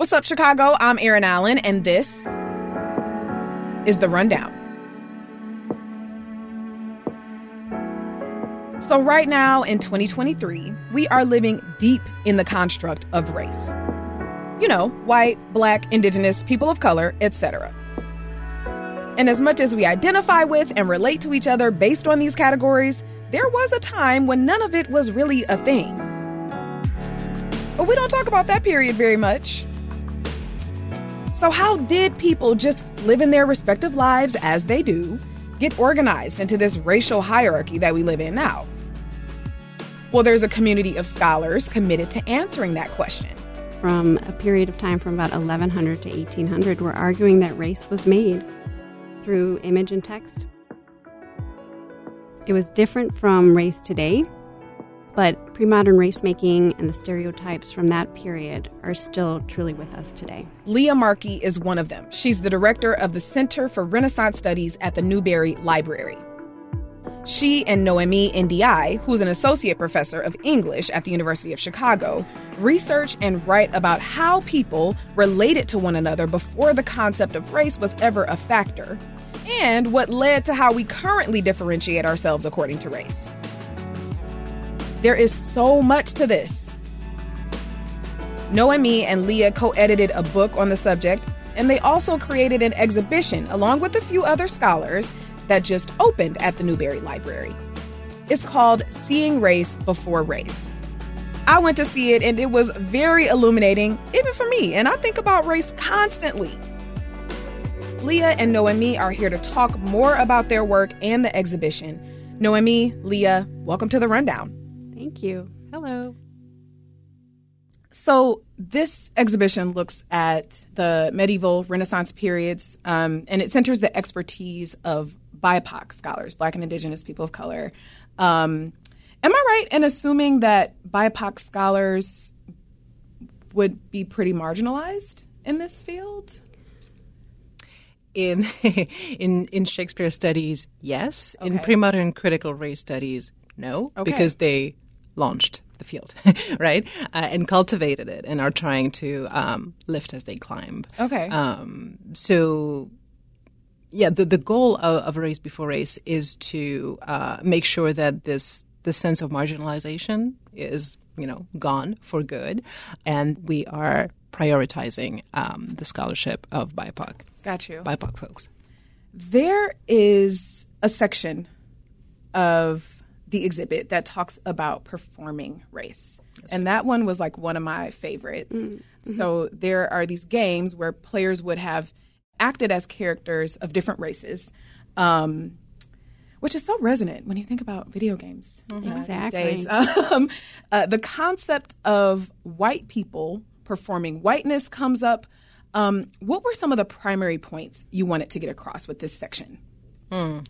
What's up, Chicago? I'm Erin Allen, and this is The Rundown. So, right now in 2023, we are living deep in the construct of race. You know, white, black, indigenous, people of color, etc. And as much as we identify with and relate to each other based on these categories, there was a time when none of it was really a thing. But we don't talk about that period very much. So, how did people just living their respective lives as they do get organized into this racial hierarchy that we live in now? Well, there's a community of scholars committed to answering that question. From a period of time from about 1100 to 1800, we're arguing that race was made through image and text. It was different from race today but pre modern racemaking and the stereotypes from that period are still truly with us today. Lia Markey is one of them. She's the director of the Center for Renaissance Studies at the Newberry Library. She and Noémie Ndiaye, who's an associate professor of English at the University of Chicago, research and write about how people related to one another before the concept of race was ever a factor, and what led to how we currently differentiate ourselves according to race. There is so much to this. Noémie and Lia co edited a book on the subject, and they also created an exhibition along with a few other scholars that just opened at the Newberry Library. It's called Seeing Race Before Race. I went to see it and it was very illuminating, even for me, and I think about race constantly. Lia and Noémie are here to talk more about their work and the exhibition. Noémie, Lia, welcome to the Rundown. Thank you. Hello. So, this exhibition looks at the medieval Renaissance periods, um, and it centers the expertise of BIPOC scholars, Black and Indigenous people of color. Um, am I right in assuming that BIPOC scholars would be pretty marginalized in this field? In in in Shakespeare studies, yes. Okay. In pre-modern critical race studies, no, okay. because they launched the field, right? Uh, and cultivated it and are trying to um, lift as they climb. Okay. Um, so, yeah, the, the goal of, of Race Before Race is to uh, make sure that this the sense of marginalization is, you know, gone for good, and we are prioritizing um, the scholarship of BIPOC. Got you. BIPOC folks. There is a section of the exhibit that talks about performing race. That's and right. that one was like one of my favorites. Mm-hmm. So there are these games where players would have acted as characters of different races. Um, which is so resonant when you think about video games mm-hmm. uh, exactly. these days. Um, uh, the concept of white people performing whiteness comes up. Um, what were some of the primary points you wanted to get across with this section? Mm.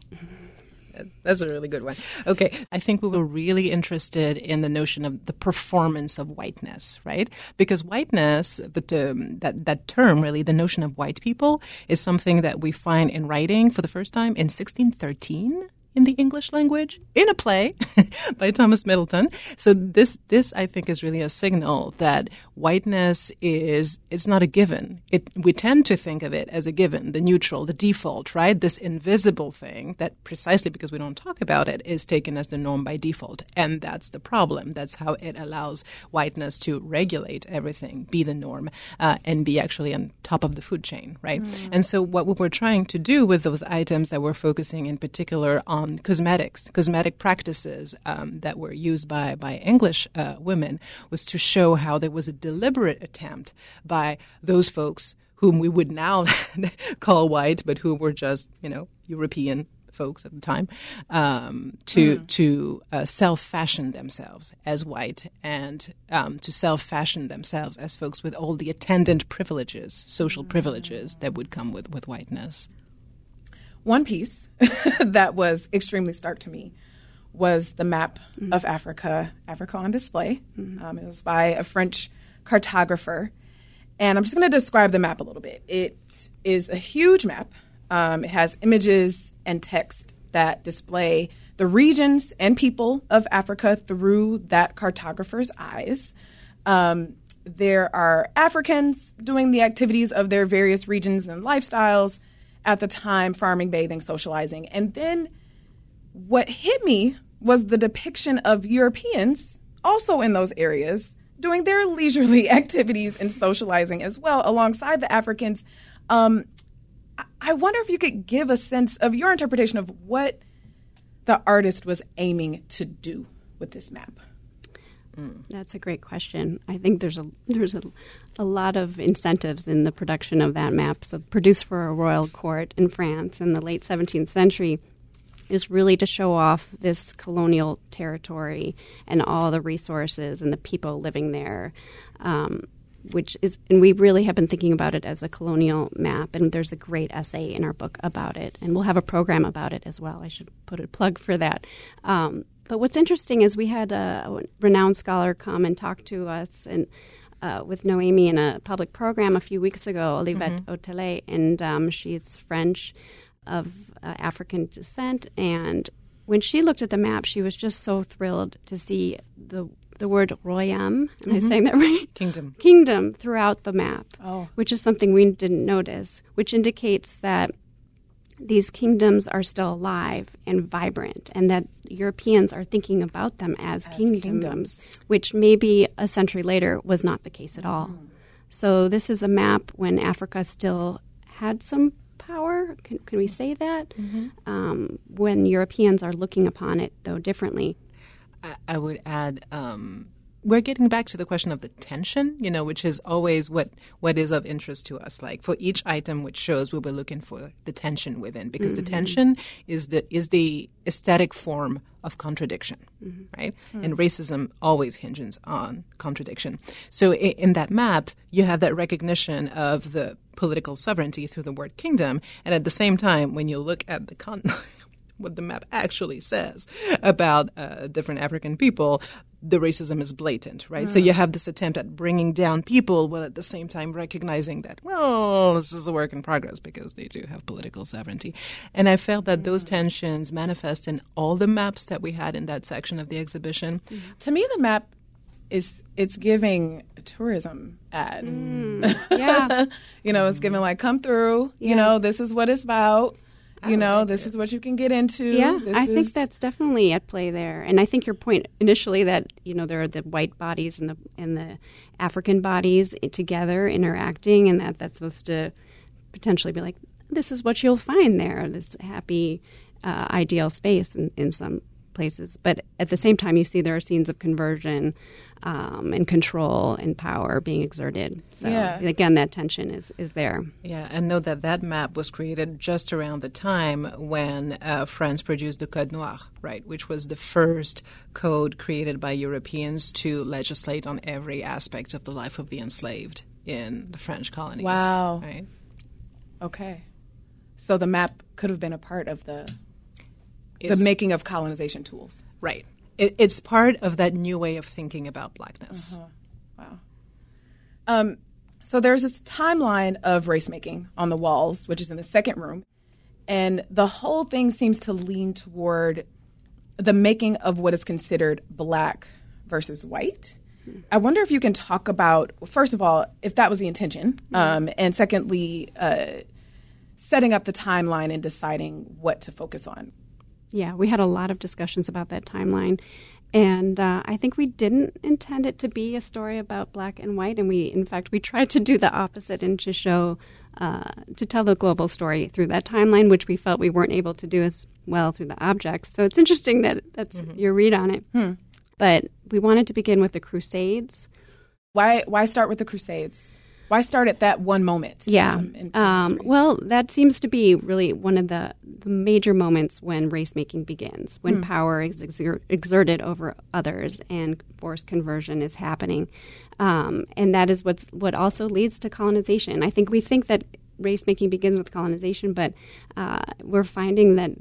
That's a really good one. Okay, I think we were really interested in the notion of the performance of whiteness, right? Because whiteness, the term, that that term really, the notion of white people, is something that we find in writing for the first time in 1613 in the English language in a play by Thomas Middleton. So this this I think is really a signal that whiteness is it's not a given. It we tend to think of it as a given, the neutral, the default, right? This invisible thing that precisely because we don't talk about it is taken as the norm by default. And that's the problem. That's how it allows whiteness to regulate everything, be the norm, uh, and be actually on top of the food chain, right? Mm. And so what we were trying to do with those items that we're focusing in particular on on cosmetics, cosmetic practices um, that were used by, by English uh, women was to show how there was a deliberate attempt by those folks whom we would now call white, but who were just, you know, European folks at the time um, to mm. to uh, self fashion themselves as white and um, to self fashion themselves as folks with all the attendant privileges, social privileges that would come with with whiteness. One piece that was extremely stark to me was the map mm-hmm. of Africa, Africa on display. Mm-hmm. Um, it was by a French cartographer. And I'm just going to describe the map a little bit. It is a huge map. Um, it has images and text that display the regions and people of Africa through that cartographer's eyes. Um, there are Africans doing the activities of their various regions and lifestyles at the time farming, bathing, socializing. And then what hit me was the depiction of Europeans also in those areas doing their leisurely activities and socializing as well alongside the Africans. Um, I wonder if you could give a sense of your interpretation of what the artist was aiming to do with this map. That's a great question. I think there's a there's a, a lot of incentives in the production of that map. So, produced for a royal court in France in the late 17th century, is really to show off this colonial territory and all the resources and the people living there. Um, which is, and we really have been thinking about it as a colonial map. And there's a great essay in our book about it, and we'll have a program about it as well. I should put a plug for that. Um, but what's interesting is we had a renowned scholar come and talk to us and uh, with Noémie in a public program a few weeks ago, Olivette mm-hmm. Otele, and um, she's French of uh, African descent. And when she looked at the map, she was just so thrilled to see the the word royaume. Am mm-hmm. I saying that right? Kingdom. Kingdom throughout the map, oh. which is something we didn't notice, which indicates that these kingdoms are still alive and vibrant, and that Europeans are thinking about them as, as kingdoms, kingdoms, which maybe a century later was not the case at all. Mm. So, this is a map when Africa still had some power. Can, can we say that? Mm-hmm. Um, when Europeans are looking upon it, though, differently. I, I would add um, we're getting back to the question of the tension, you know, which is always what what is of interest to us. Like for each item which shows, we were looking for the tension within, because mm-hmm. the tension is the is the aesthetic form of contradiction, mm-hmm. right? Mm-hmm. And racism always hinges on contradiction. So in, in that map, you have that recognition of the political sovereignty through the word kingdom, and at the same time, when you look at the con. what the map actually says about uh, different African people, the racism is blatant, right? Mm. So you have this attempt at bringing down people while at the same time recognizing that, well, this is a work in progress because they do have political sovereignty. And I felt that mm. those tensions manifest in all the maps that we had in that section of the exhibition. Mm. To me, the map is it's giving a tourism ad. Mm. Yeah. you know, it's giving like, come through, yeah. you know, this is what it's about you know, this is what you can get into. Yeah, this I is... think that's definitely at play there. And I think your point initially that you know there are the white bodies and the and the African bodies together interacting, and that that's supposed to potentially be like this is what you'll find there, this happy, uh, ideal space in, in some places. But at the same time, you see there are scenes of conversion um, and control and power being exerted. So yeah. again, that tension is is there. Yeah, and know that that map was created just around the time when uh, France produced the Code Noir, right, which was the first code created by Europeans to legislate on every aspect of the life of the enslaved in the French colonies. Wow. Right. Okay. So the map could have been a part of the it's, the making of colonization tools. Right it, it's part of that new way of thinking about blackness. Uh-huh. Wow. Um, so there's this timeline of race making on the walls, which is in the second room, and the whole thing seems to lean toward the making of what is considered black versus white. I wonder if you can talk about, first of all, if that was the intention, um, and secondly, uh, setting up the timeline and deciding what to focus on. Yeah, we had a lot of discussions about that timeline. And uh, I think we didn't intend it to be a story about black and white. And we, in fact, we tried to do the opposite and to show, uh, to tell the global story through that timeline, which we felt we weren't able to do as well through the objects. So it's interesting that that's mm-hmm. your read on it. Hmm. But we wanted to begin with the Crusades. Why, why start with the Crusades? Why start at that one moment? Yeah. Um, um, well, that seems to be really one of the the major moments when race making begins, when mm. power is exer- exerted over others and forced conversion is happening. Um, and that is what's, what also leads to colonization. I think we think that race making begins with colonization, but uh, we're finding that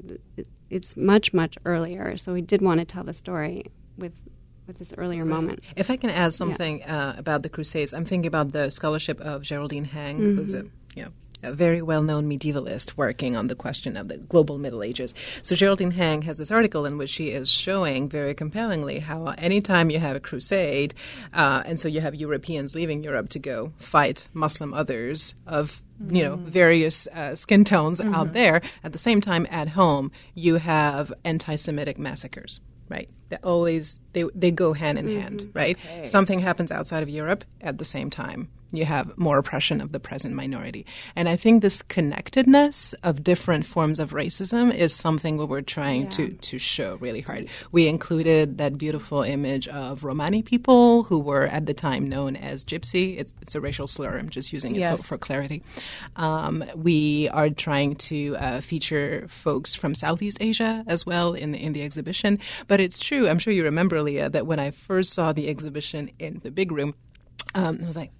it's much, much earlier. So we did want to tell the story with with this earlier moment. If I can add something yeah. uh, about the Crusades, I'm thinking about the scholarship of Geraldine Heng, mm-hmm. who's a know, a very well known medievalist working on the question of the global Middle Ages. So Geraldine Heng has this article in which she is showing very compellingly how anytime you have a crusade, uh, and so you have Europeans leaving Europe to go fight Muslim others of you know various uh, skin tones mm-hmm. out there at the same time at home you have anti-semitic massacres right that always they, they go hand in mm-hmm. hand right okay. something happens outside of europe at the same time you have more oppression of the present minority. And I think this connectedness of different forms of racism is something we're trying yeah. to, to show really hard. We included that beautiful image of Romani people who were at the time known as Gypsy. It's, it's a racial slur. I'm just using it yes. for, for, clarity. Um, we are trying to uh, feature folks from Southeast Asia as well in, in the exhibition. But it's true, I'm sure you remember, Lia, that when I first saw the exhibition in the big room, um, I was like,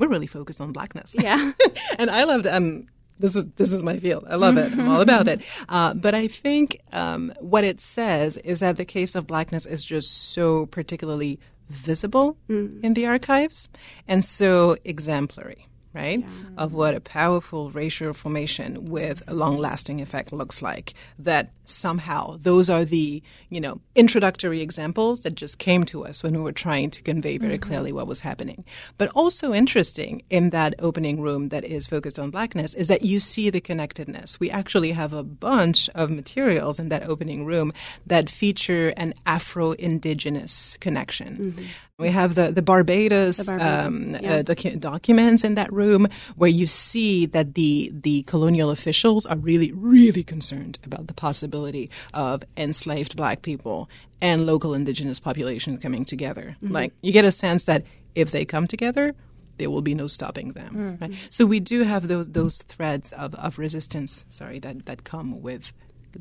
we're really focused on blackness. Yeah. and I loved um this is this is my field. I love it. I'm all about it. Uh, but I think um, what it says is that the case of blackness is just so particularly visible mm. in the archives and so exemplary right? Yeah. Of what a powerful racial formation with a long lasting effect looks like. That somehow those are the, you know, introductory examples that just came to us when we were trying to convey very mm-hmm. clearly what was happening. But also interesting in that opening room that is focused on blackness is that you see the connectedness. We actually have a bunch of materials in that opening room that feature an Afro indigenous connection. Mm-hmm. We have the, the Barbados, the Barbados um, yeah. uh, docu- documents in that room where you see that the, the colonial officials are really, really concerned about the possibility of enslaved black people and local indigenous populations coming together. Mm-hmm. Like, you get a sense that if they come together, there will be no stopping them. Mm-hmm. Right? So we do have those those threads of, of resistance, sorry, that, that come with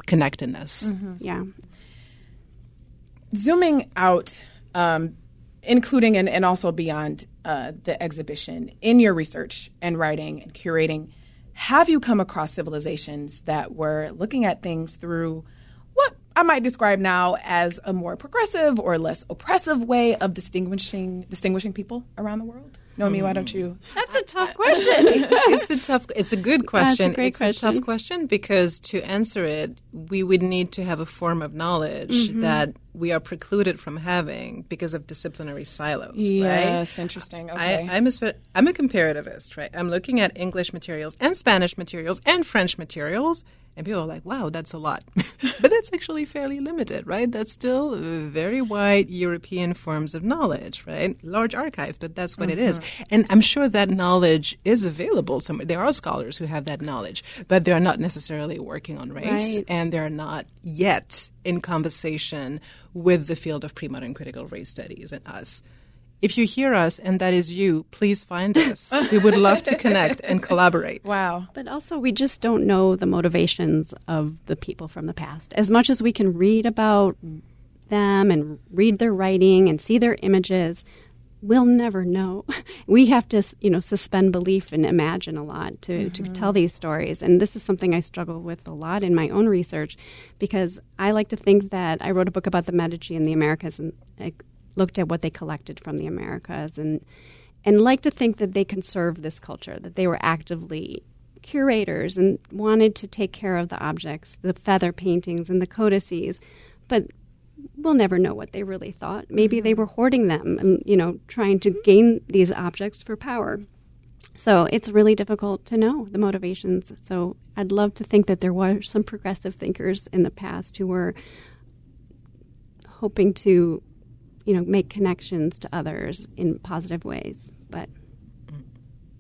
connectedness. Mm-hmm. Yeah. Zooming out um, including and, and also beyond uh, the exhibition, in your research and writing and curating, have you come across civilizations that were looking at things through what I might describe now as a more progressive or less oppressive way of distinguishing distinguishing people around the world? Noémie, why don't you? That's a tough question. it's a tough. It's a good question. That's a great it's question. a tough question because to answer it, we would need to have a form of knowledge mm-hmm. that we are precluded from having because of disciplinary silos. Yes, right? interesting. Okay. I, am a I'm a comparativist, right? I'm looking at English materials and Spanish materials and French materials, and people are like, wow, that's a lot. but that's actually fairly limited, right? That's still very wide European forms of knowledge, right? Large archive, but that's what mm-hmm. it is. Mm-hmm. And I'm sure that knowledge is available somewhere. There are scholars who have that knowledge, but they're not necessarily working on race, right. and they're not yet in conversation with the field of pre-modern critical race studies and us. If you hear us and that is you, please find us. we would love to connect and collaborate. Wow. But also, we just don't know the motivations of the people from the past. As much as we can read about them and read their writing and see their images, we'll never know. We have to, you know, suspend belief and imagine a lot to, mm-hmm. to tell these stories. And this is something I struggle with a lot in my own research because I like to think that I wrote a book about the Medici in the Americas and looked at what they collected from the Americas and and like to think that they conserved this culture, that they were actively curators and wanted to take care of the objects, the feather paintings and the codices. But we'll never know what they really thought. Maybe mm-hmm. they were hoarding them and, you know, trying to gain these objects for power. So it's really difficult to know the motivations. So I'd love to think that there were some progressive thinkers in the past who were hoping to you know, make connections to others in positive ways. But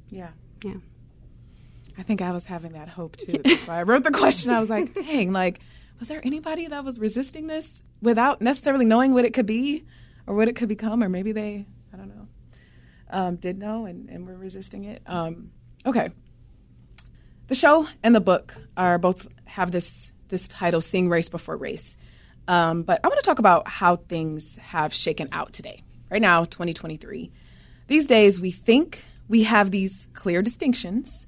yeah, yeah. I think I was having that hope too. That's why I wrote the question. I was like, dang, like, was there anybody that was resisting this without necessarily knowing what it could be or what it could become? Or maybe they, I don't know, um, did know and, and were resisting it. Um, okay. The show and the book are both have this this title, "Seeing Race Before Race." Um, but I want to talk about how things have shaken out today. Right now, 2023. These days, we think we have these clear distinctions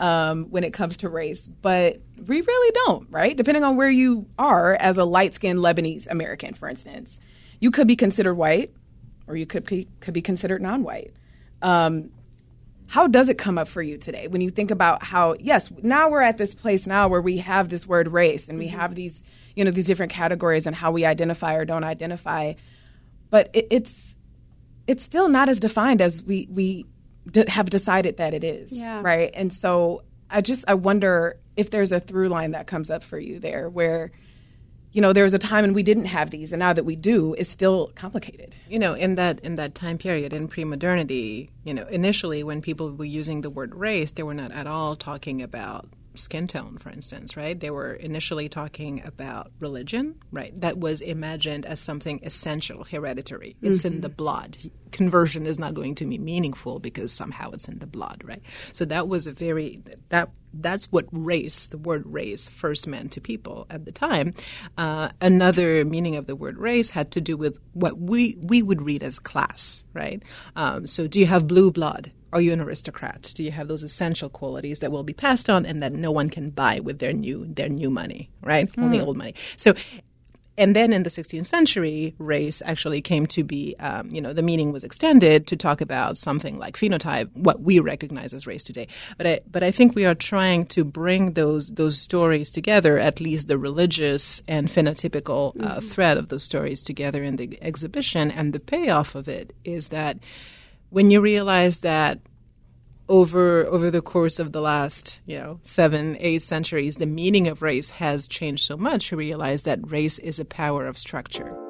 um, when it comes to race, but we really don't, right? Depending on where you are as a light skinned Lebanese American, for instance, you could be considered white or you could be, could be considered non white. Um, how does it come up for you today when you think about how, yes, now we're at this place now where we have this word race and we mm-hmm. have these, you know, these different categories and how we identify or don't identify, but it, it's it's still not as defined as we we d- have decided that it is. Yeah. Right. And so I just I wonder if there's a through line that comes up for you there where you know there was a time when we didn't have these and now that we do it's still complicated you know in that in that time period in pre-modernity you know initially when people were using the word race they were not at all talking about skin tone, for instance, right? They were initially talking about religion, right? That was imagined as something essential, hereditary. It's mm-hmm. in the blood. Conversion is not going to be meaningful because somehow it's in the blood, right? So that was a very that that's what race, the word race, first meant to people at the time. Uh, another meaning of the word race had to do with what we we would read as class, right? Um, so, do you have blue blood? Are you an aristocrat? Do you have those essential qualities that will be passed on and that no one can buy with their new their new money, right? Mm. Only old money. So and then in the 16th century, race actually came to be, um, you know, the meaning was extended to talk about something like phenotype, what we recognize as race today. But I, but I think we are trying to bring those those stories together, at least the religious and phenotypical uh, mm-hmm. thread of those stories together in the exhibition. And the payoff of it is that when you realize that over over the course of the last you know seven eight centuries the meaning of race has changed so much you realize that race is a power of structure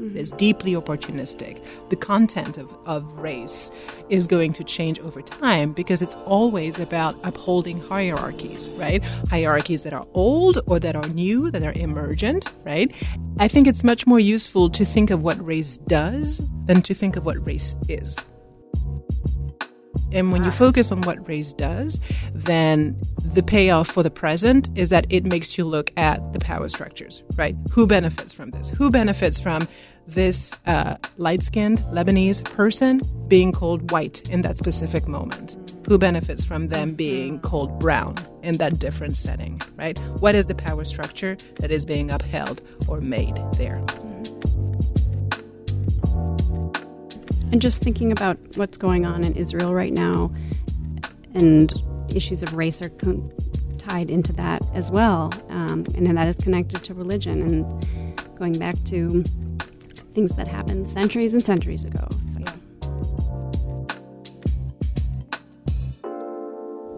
Mm-hmm. is deeply opportunistic. The content of, of race is going to change over time because it's always about upholding hierarchies, right? Hierarchies that are old or that are new, that are emergent, right? I think it's much more useful to think of what race does than to think of what race is. And when you focus on what race does, then the payoff for the present is that it makes you look at the power structures, right? Who benefits from this? Who benefits from this uh, light skinned Lebanese person being called white in that specific moment? Who benefits from them being called brown in that different setting, right? What is the power structure that is being upheld or made there? And just thinking about what's going on in Israel right now and issues of race are con- tied into that as well. Um, and that is connected to religion and going back to things that happened centuries and centuries ago.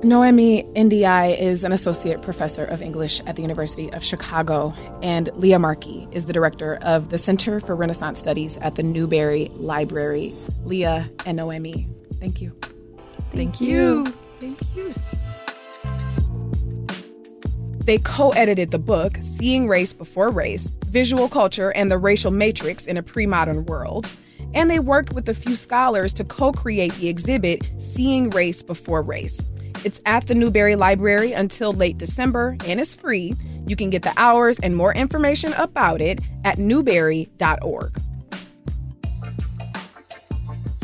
Noémie Ndiaye is an associate professor of English at the University of Chicago, and Lia Markey is the director of the Center for Renaissance Studies at the Newberry Library. Lia and Noémie, thank you. Thank, thank you. you. Thank you. They co edited the book, Seeing Race Before Race Visual Culture and the Racial Matrix in a Pre Modern World. And they worked with a few scholars to co create the exhibit, Seeing Race Before Race it's at the Newberry Library until late December and is free. You can get the hours and more information about it at newberry.org.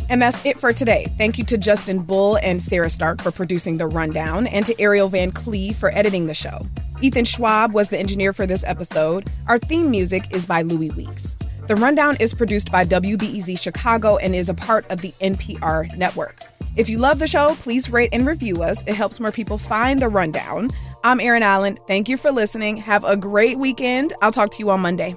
And that's it for today. Thank you to Justin Bull and Sarah Stark for producing The Rundown, and to Ariel Van Cleve for editing the show. Ethan Schwab was the engineer for this episode. Our theme music is by Louis Weeks. The Rundown is produced by WBEZ Chicago and is a part of the NPR network. If you love the show, please rate and review us. It helps more people find the rundown. I'm Erin Allen. Thank you for listening. Have a great weekend. I'll talk to you on Monday.